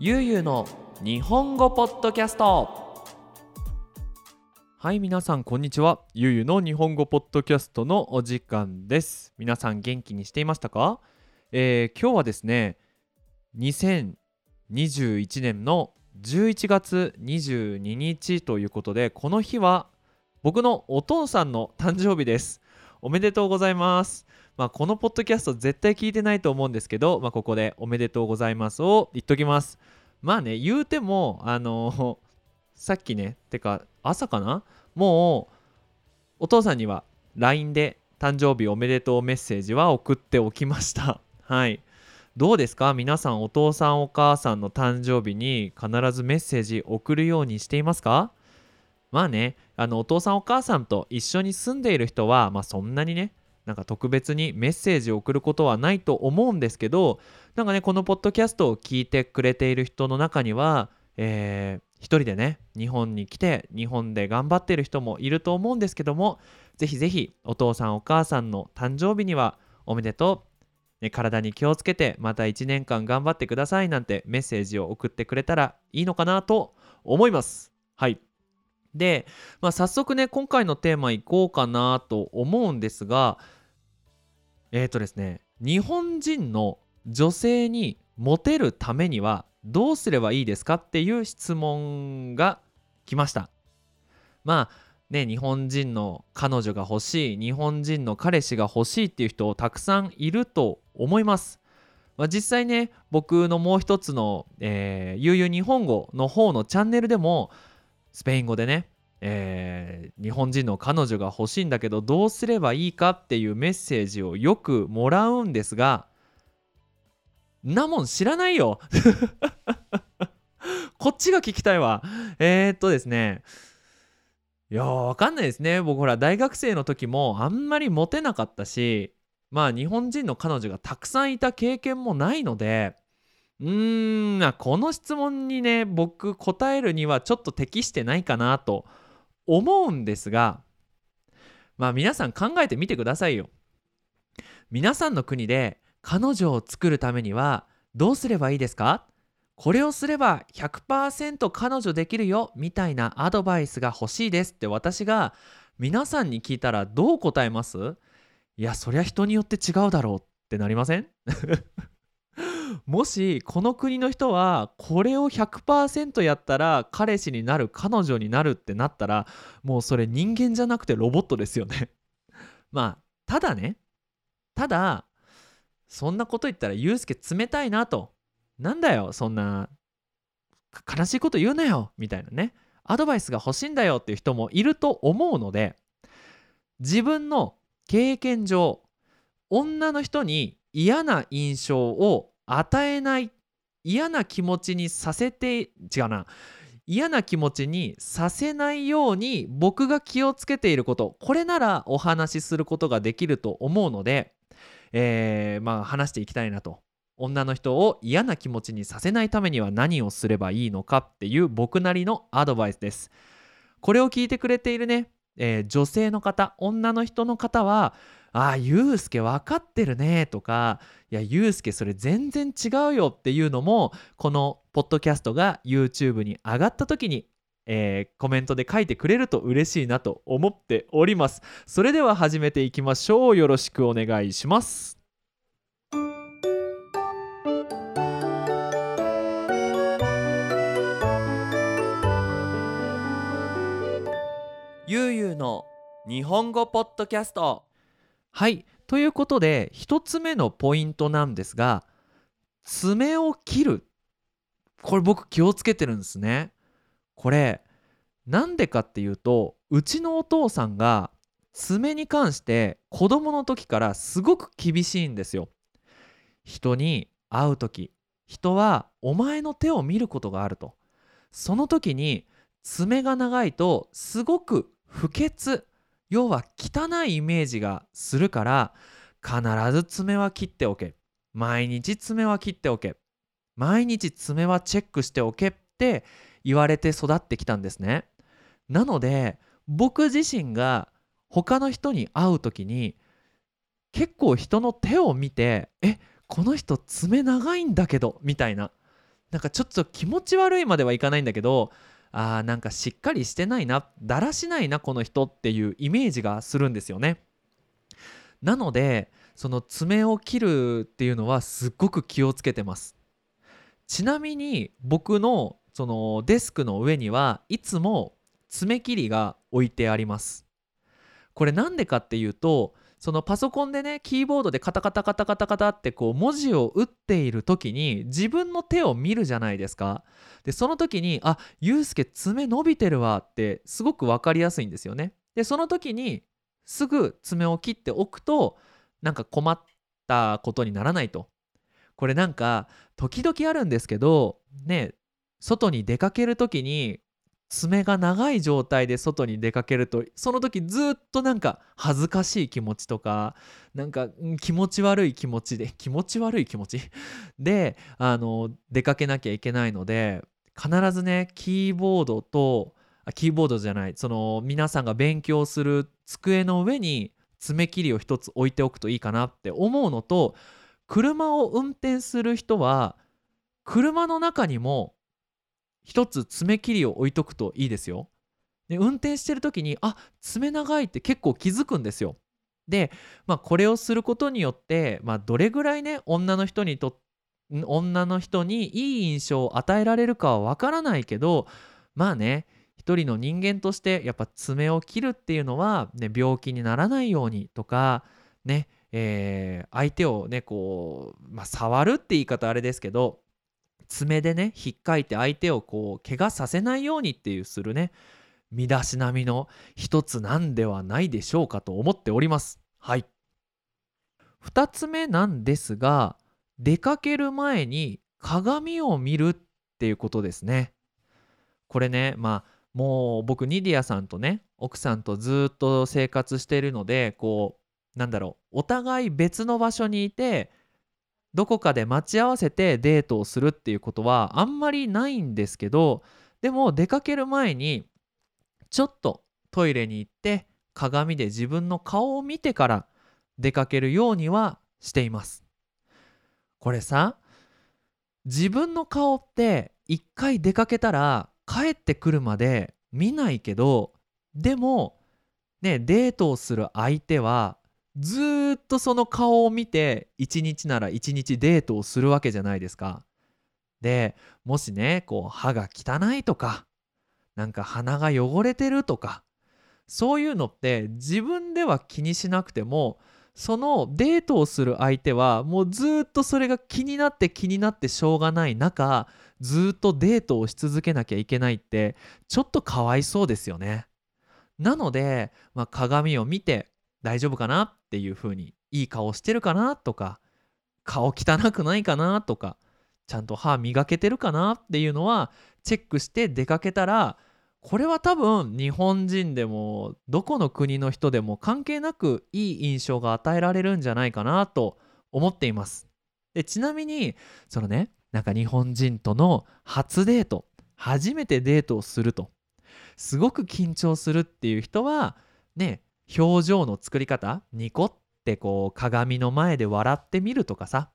ゆうゆうの日本語ポッドキャスト。はい皆さんこんにちは。ゆうゆうの日本語ポッドキャストのお時間です。皆さん元気にしていましたか、えー、今日はですね2021年の11月22日ということでこの日は僕のお父さんの誕生日です。おめでとうございます。まあ、このポッドキャスト絶対聞いてないと思うんですけど、まあ、ここでおめでとうございますを言っときます。まあね、言うても、あの、さっきね、てか朝かな？もうお父さんには LINE で誕生日おめでとうメッセージは送っておきました。はい。どうですか？皆さんお父さんお母さんの誕生日に必ずメッセージ送るようにしていますか？まあね、あのお父さんお母さんと一緒に住んでいる人は、まあそんなにね、なんか特別にメッセージを送ることはないと思うんですけどなんかねこのポッドキャストを聞いてくれている人の中には、えー、一人でね日本に来て日本で頑張っている人もいると思うんですけどもぜひぜひお父さんお母さんの誕生日にはおめでとう、ね、体に気をつけてまた1年間頑張ってくださいなんてメッセージを送ってくれたらいいのかなと思います。はい。で、まあ、早速ね今回のテーマいこうかなと思うんですがえっ、ー、とですね日本人の女性にモテるためにはどうすればいいですかっていう質問が来ました。まあね日本人の彼女が欲しい日本人の彼氏が欲しいっていう人たくさんいると思います、まあ、実際ね僕のもう一つの、えー、ゆうゆう日本語の方のチャンネルでもスペイン語でねえー、日本人の彼女が欲しいんだけどどうすればいいかっていうメッセージをよくもらうんですがなもん知らないよ。こっちが聞きたいわ。えー、っとですね。いやわかんないですね。僕ほら大学生の時もあんまりモテなかったしまあ日本人の彼女がたくさんいた経験もないのでうーこの質問にね僕答えるにはちょっと適してないかなと思うんですがまあ皆さん考えてみてくださいよ。皆さんの国で彼女を作るためにはどうすればいいですか？これをすれば100%彼女できるよみたいなアドバイスが欲しいですって私が皆さんに聞いたらどう答えます？いやそりゃ人によって違うだろうってなりません？もしこの国の人はこれを100%やったら彼氏になる彼女になるってなったらもうそれ人間じゃなくてロボットですよね。まあただねただそんなこと言ったらユうスケ冷たいなと。なんだよそんな悲しいこと言うなよみたいなね。アドバイスが欲しいんだよっていう人もいると思うので自分の経験上女の人に嫌な印象を与えない嫌な気持ちにさせて違うな。嫌な気持ちにさせないように僕が気をつけていること。これならお話しすることができると思うので、えー、まあ話していきたいなと。女の人を嫌な気持ちにさせないためには何をすればいいのかっていう僕なりのアドバイスです。これを聞いてくれているね、えー、女性の方女の人の方はああ、ゆうすけ分かってるねとか、いや、ゆうすけそれ全然違うよっていうのも、このポッドキャストが YouTube に上がった時に、えー、コメントで書いてくれると嬉しいなと思っております。それでは始めていきましょう。よろしくお願いします。ゆうゆうの日本語ポッドキャストはい。ということで1つ目のポイントなんですが爪を切る。これ僕気をつけてるんですね。これなんでかっていうとうちのお父さんが爪に関して子供の時からすごく厳しいんですよ。人に会う時人はお前の手を見ることがあると。その時に爪が長いとすごく不潔要は汚いイメージがするから必ず爪は切っておけ。毎日爪は切っておけ。毎日爪はチェックしておけって言われて育ってきたんですね。なので僕自身が他の人に会う時に結構人の手を見てえこの人爪長いんだけどみたいな。なんかちょっと気持ち悪いまではいかないんだけどあーなんかしっかりしてないなだらしないなこの人っていうイメージがするんですよね。なのでその爪を切るっていうのはすっごく気をつけてます。ちなみに僕のそのデスクの上にはいつも爪切りが置いてあります。これなんでかっていうとそのパソコンでねキーボードでカタカタカタカタカタってこう文字を打っている時に自分の手を見るじゃないですか。でその時にあゆうすけ爪伸びてるわってすごく分かりやすいんですよね。でその時にすぐ爪を切っておくとなんか困ったことにならないと。これなんか時々あるんですけどね外に出かける時に爪が長い状態で外に出かけるとその時ずっとなんか恥ずかしい気持ちとかなんか気持ち悪い気持ちで気持ち悪い気持ち？であの出かけなきゃいけないので必ずねキーボードとキーボードじゃないその皆さんが勉強する机の上に爪切りを一つ置いておくといいかなって思うのと車を運転する人は車の中にも一つ爪切りを置いとくといいですよ。で運転してる時にあ爪長いって結構気づくんですよ。で、まあ、これをすることによって、まあ、どれぐらいね女の人にと女の人にいい印象を与えられるかはわからないけどまあね一人の人間としてやっぱ爪を切るっていうのは、ね、病気にならないようにとかね、えー相手をねこう、まあ、触るって言い方あれですけど爪でね引っかいて相手をこう怪我させないようにっていうするね身だしなみの一つなんではないでしょうかと思っております。はい。2つ目なんですが出かける前に鏡を見るっていうことですね。これねまあもう僕ニディアさんとね奥さんとずっと生活しているのでこうなんだろうお互い別の場所にいてどこかで待ち合わせてデートをするっていうことはあんまりないんですけどでも出かける前にちょっとトイレに行って鏡で自分の顔を見てから出かけるようにはしています。これさ自分の顔って一回出かけたら帰ってくるまで見ないけどでもねデートをする相手はずっとその顔を見て一日なら一日デートをするわけじゃないですか。でもしねこう歯が汚いとかなんか鼻が汚れてるとかそういうのって自分では気にしなくてもそのデートをする相手はもうずっとそれが気になって気になってしょうがない中ずっとデートをし続けなきゃいけないってちょっとかわいそうですよね。なので、まあ、鏡を見て大丈夫かなっていう風にいい顔してるかなとか顔汚くないかなとかちゃんと歯磨けてるかなっていうのはチェックして出かけたらこれは多分日本人でもどこの国の人でも関係なくいい印象が与えられるんじゃないかなと思っています。でちなみにそのねなんか日本人との初デート初めてデートをするとすごく緊張するっていう人はね表情の作り方？ニコってこう鏡の前で笑ってみるとかさ。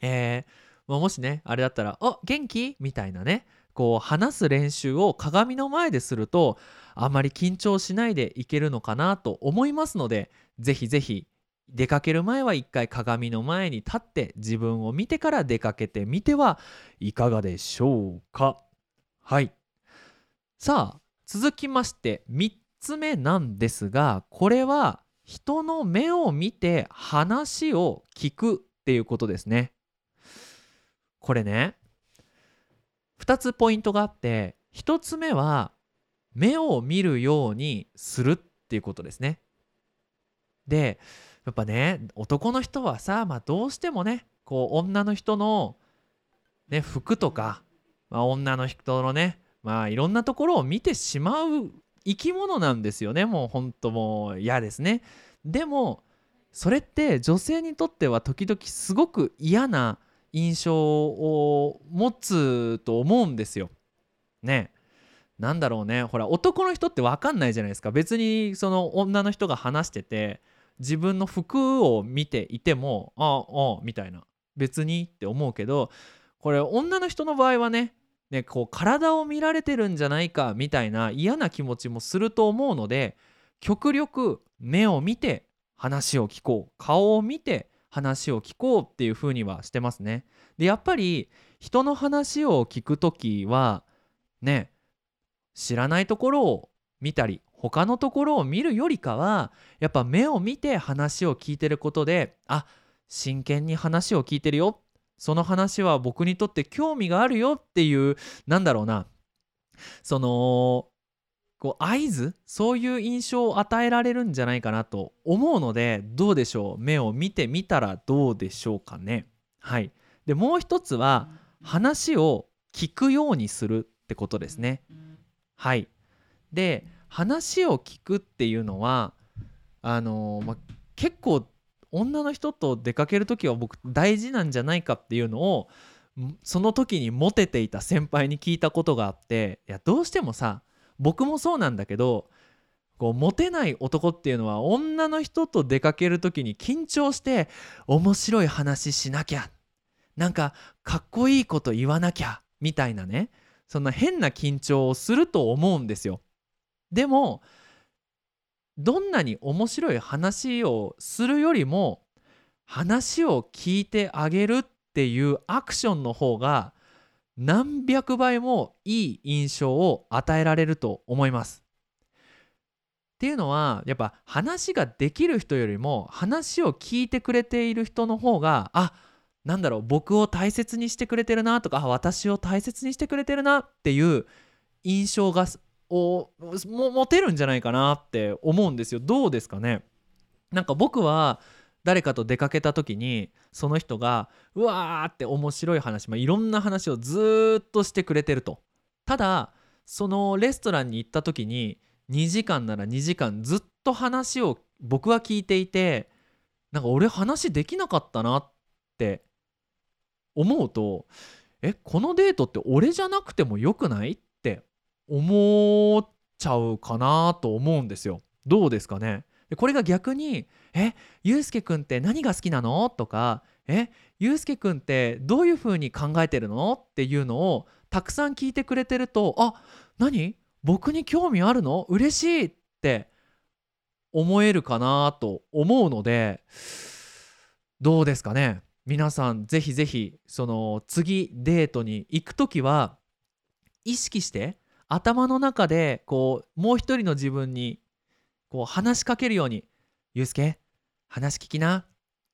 えーもしねあれだったら「お元気?」みたいなね。こう話す練習を鏡の前でするとあまり緊張しないでいけるのかなと思いますのでぜひぜひ出かける前は一回鏡の前に立って自分を見てから出かけてみてはいかがでしょうか。はい。さあ続きましてつ目なんですがこれは人の目を見て話を聞くっていうことですね。これね2つポイントがあって1つ目は目を見るようにするっていうことですね。でやっぱね男の人はさ、まあ、どうしてもねこう女の人の、ね、服とか、まあ、女の人のねまあいろんなところを見てしまう生き物なんですよね。もう本当もう嫌ですね。でもそれって女性にとっては時々すごく嫌な印象を持つと思うんですよ。ね。なんだろうね。ほら男の人って分かんないじゃないですか。別にその女の人が話してて自分の服を見ていてもああみたいな。別にって思うけどこれ女の人の場合はねねこう体を見られてるんじゃないかみたいな嫌な気持ちもすると思うので極力目を見て話を聞こう顔を見て話を聞こうっていう風にはしてますね。でやっぱり人の話を聞く時はね知らないところを見たり他のところを見るよりかはやっぱ目を見て話を聞いてることであ真剣に話を聞いてるよその話は僕にとって興味があるよっていうなんだろうな。そのこう合図？そういう印象を与えられるんじゃないかなと思うのでどうでしょう？目を見てみたらどうでしょうかね。はい。でもう一つは話を聞くようにするってことですね。はい。で話を聞くっていうのはあのー、ま結構女の人と出かける時は僕大事なんじゃないかっていうのをその時にモテていた先輩に聞いたことがあっていやどうしてもさ僕もそうなんだけどこうモテない男っていうのは女の人と出かける時に緊張して面白い話しなきゃなんかかっこいいこと言わなきゃみたいなねそんな変な緊張をすると思うんですよ。でもどんなに面白い話をするよりも話を聞いてあげるっていうアクションの方が何百倍もいい印象を与えられると思います。っていうのはやっぱ話ができる人よりも話を聞いてくれている人の方があなんだろう僕を大切にしてくれてるなとか私を大切にしてくれてるなっていう印象がをも持てるんじゃないかなって思うんですよ。どうですかね？なんか僕は誰かと出かけた時にその人がうわーって面白い話、まあ、いろんな話をずっとしてくれてると。ただそのレストランに行った時に2時間なら2時間ずっと話を僕は聞いていてなんか俺話できなかったなって思うとえこのデートって俺じゃなくてもよくない？っ思っちゃうかなと思うんですよ。どうですかね？でこれが逆に「えゆうすけくんって何が好きなの?」とか「えゆうすけくんってどういう風に考えてるの?」っていうのをたくさん聞いてくれてると「あ何？僕に興味あるの？嬉しい!」って思えるかなと思うのでどうですかね？皆さんぜひぜひその次デートに行く時は意識して頭の中でこうもう一人の自分にこう話しかけるように「ゆうすけ話聞きな」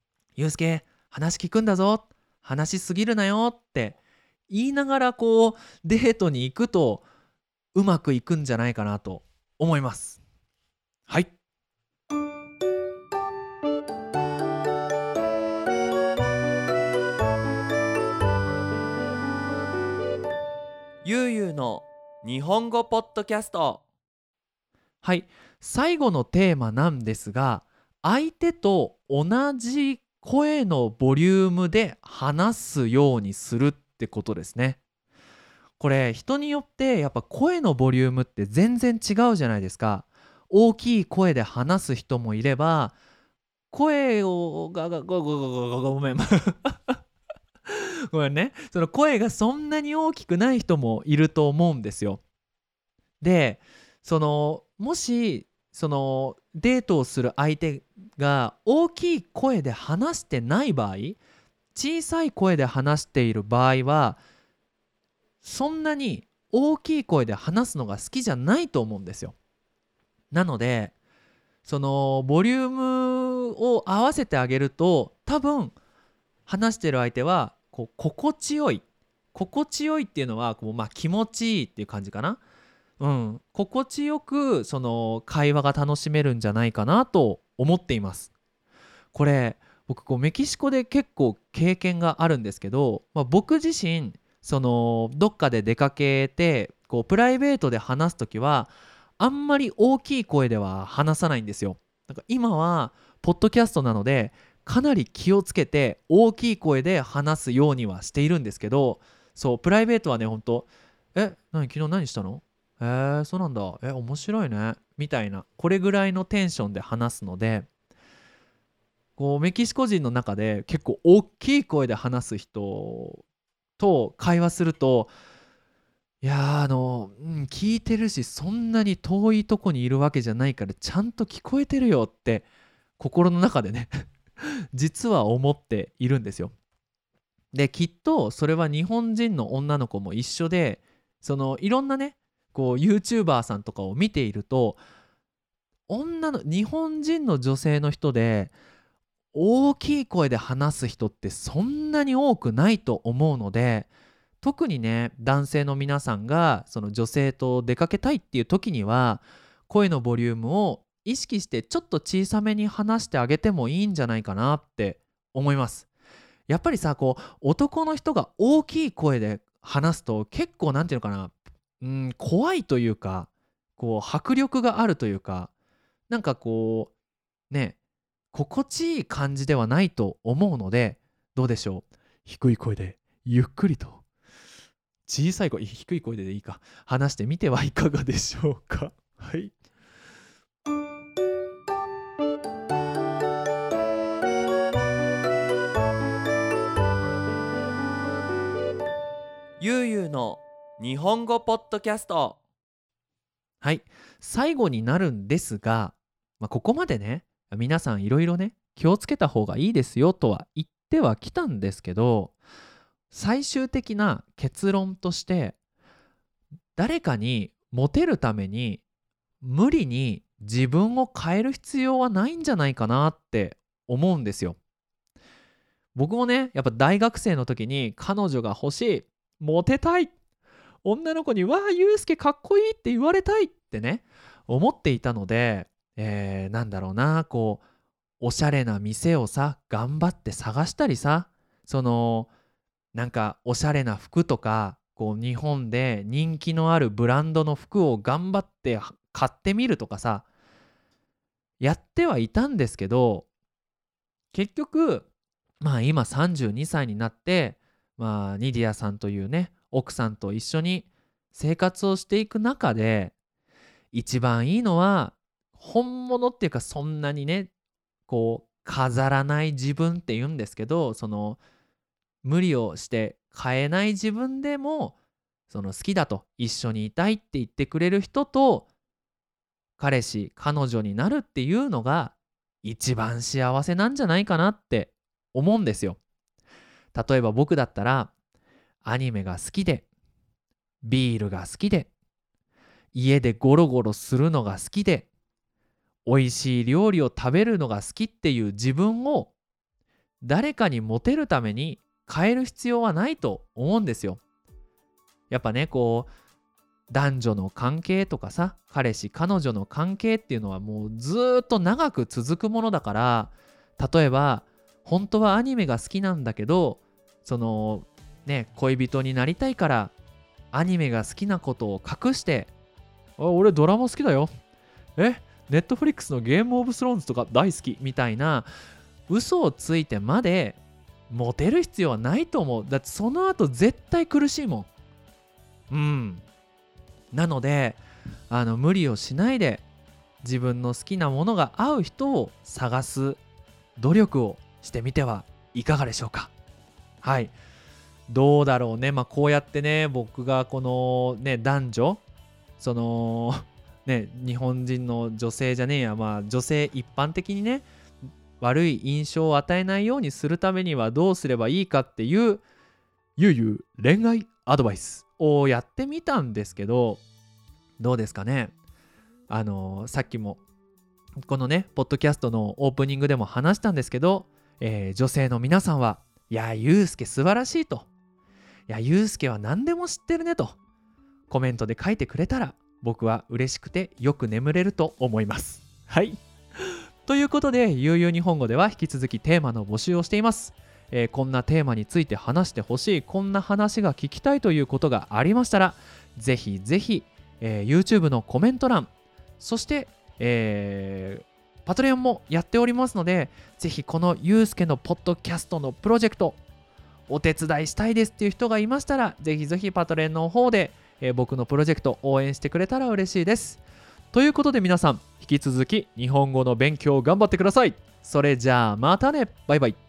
「ゆうすけ話聞くんだぞ」「話しすぎるなよ」って言いながらこうデートに行くとうまくいくんじゃないかなと思います。はい。ゆうゆうの日本語ポッドキャスト。はい。最後のテーマなんですが相手と同じ声のボリュームで話すようにするってことですね。これ人によってやっぱ声のボリュームって全然違うじゃないですか。大きい声で話す人もいれば声をガガゴゴゴゴゴごめん ごめんねその声がそんなに大きくない人もいると思うんですよでそのもしそのデートをする相手が大きい声で話してない場合小さい声で話している場合はそんなに大きい声で話すのが好きじゃないと思うんですよ。なのでそのボリュームを合わせてあげると多分話してる相手はこう心地よい心地よいっていうのはこう、まあ、気持ちいいっていう感じかな、うん、心地よくその会話が楽しめるんじゃないかなと思っています。これ僕こうメキシコで結構経験があるんですけど、まあ、僕自身そのどっかで出かけてこうプライベートで話す時はあんまり大きい声では話さないんですよ。なんか今はポッドキャストなのでかなり気をつけて大きい声で話すようにはしているんですけどそうプライベートはねほんと「え何昨日何したのえー、そうなんだ。え面白いね」みたいなこれぐらいのテンションで話すのでこうメキシコ人の中で結構大きい声で話す人と会話するといやあの、うん、聞いてるしそんなに遠いとこにいるわけじゃないからちゃんと聞こえてるよって心の中でね実は思っているんですよ。できっとそれは日本人の女の子も一緒でそのいろんなねこう YouTuber さんとかを見ていると女の日本人の女性の人で大きい声で話す人ってそんなに多くないと思うので特にね男性の皆さんがその女性と出かけたいっていう時には声のボリュームを意識してちょっと小さめに話してあげてもいいんじゃないかなって思います。やっぱりさこう男の人が大きい声で話すと結構何て言うのかな。うん怖いというかこう迫力があるというかなんかこうね心地いい感じではないと思うのでどうでしょう？低い声でゆっくりと。小さい声低い声でいいか。話してみてはいかがでしょうか？はいゆうゆうの日本語ポッドキャストはい最後になるんですが、まあ、ここまでね皆さんいろいろね気をつけた方がいいですよとは言ってはきたんですけど最終的な結論として誰かにモテるために無理に自分を変える必要はないんじゃないかなって思うんですよ。僕もねやっぱ大学生の時に彼女が欲しいモテたい。女の子に「わあユうスケかっこいい」って言われたいってね思っていたので、えー、なんだろうなこうおしゃれな店をさ頑張って探したりさそのなんかおしゃれな服とかこう日本で人気のあるブランドの服を頑張って買ってみるとかさやってはいたんですけど結局まあ今32歳になってまあ、ニディアさんというね奥さんと一緒に生活をしていく中で一番いいのは本物っていうかそんなにねこう飾らない自分って言うんですけどその無理をして変えない自分でもその好きだと一緒にいたいって言ってくれる人と彼氏彼女になるっていうのが一番幸せなんじゃないかなって思うんですよ。例えば僕だったらアニメが好きでビールが好きで家でゴロゴロするのが好きで美味しい料理を食べるのが好きっていう自分を誰かにモテるために変える必要はないと思うんですよ。やっぱねこう男女の関係とかさ彼氏彼女の関係っていうのはもうずっと長く続くものだから例えば本当はアニメが好きなんだけどそのね恋人になりたいからアニメが好きなことを隠してあ俺ドラマ好きだよ。えネットフリックスのゲームオブスローンズとか大好き？みたいな嘘をついてまでモテる必要はないと思う。だってその後絶対苦しいもん。うん。なのであの無理をしないで自分の好きなものが合う人を探す努力をしてみてはいかがでしょうか。はい。どうだろうね。まあこうやってね僕がこのね男女その ね日本人の女性じゃねえや。まあ女性一般的にね悪い印象を与えないようにするためにはどうすればいいかっていうゆうゆう恋愛アドバイスをやってみたんですけどどうですかね。あのさっきもこのねポッドキャストのオープニングでも話したんですけど、えー、女性の皆さんはいや、ゆうすけ素晴らしいと。いや、ゆうすけは何でも知ってるねと。コメントで書いてくれたら、僕は嬉しくてよく眠れると思います。はい。ということで、ゆうゆう日本語では引き続きテーマの募集をしています。えー、こんなテーマについて話してほしい、こんな話が聞きたいということがありましたら、ぜひぜひ、えー、YouTube のコメント欄、そして、えー、パトレオンもやっておりますので、ぜひこのゆうすけのポッドキャストのプロジェクト、お手伝いしたいですっていう人がいましたら、ぜひぜひパトレンの方で、えー、僕のプロジェクト応援してくれたら嬉しいです。ということで皆さん、引き続き日本語の勉強頑張ってください。それじゃあまたね。バイバイ。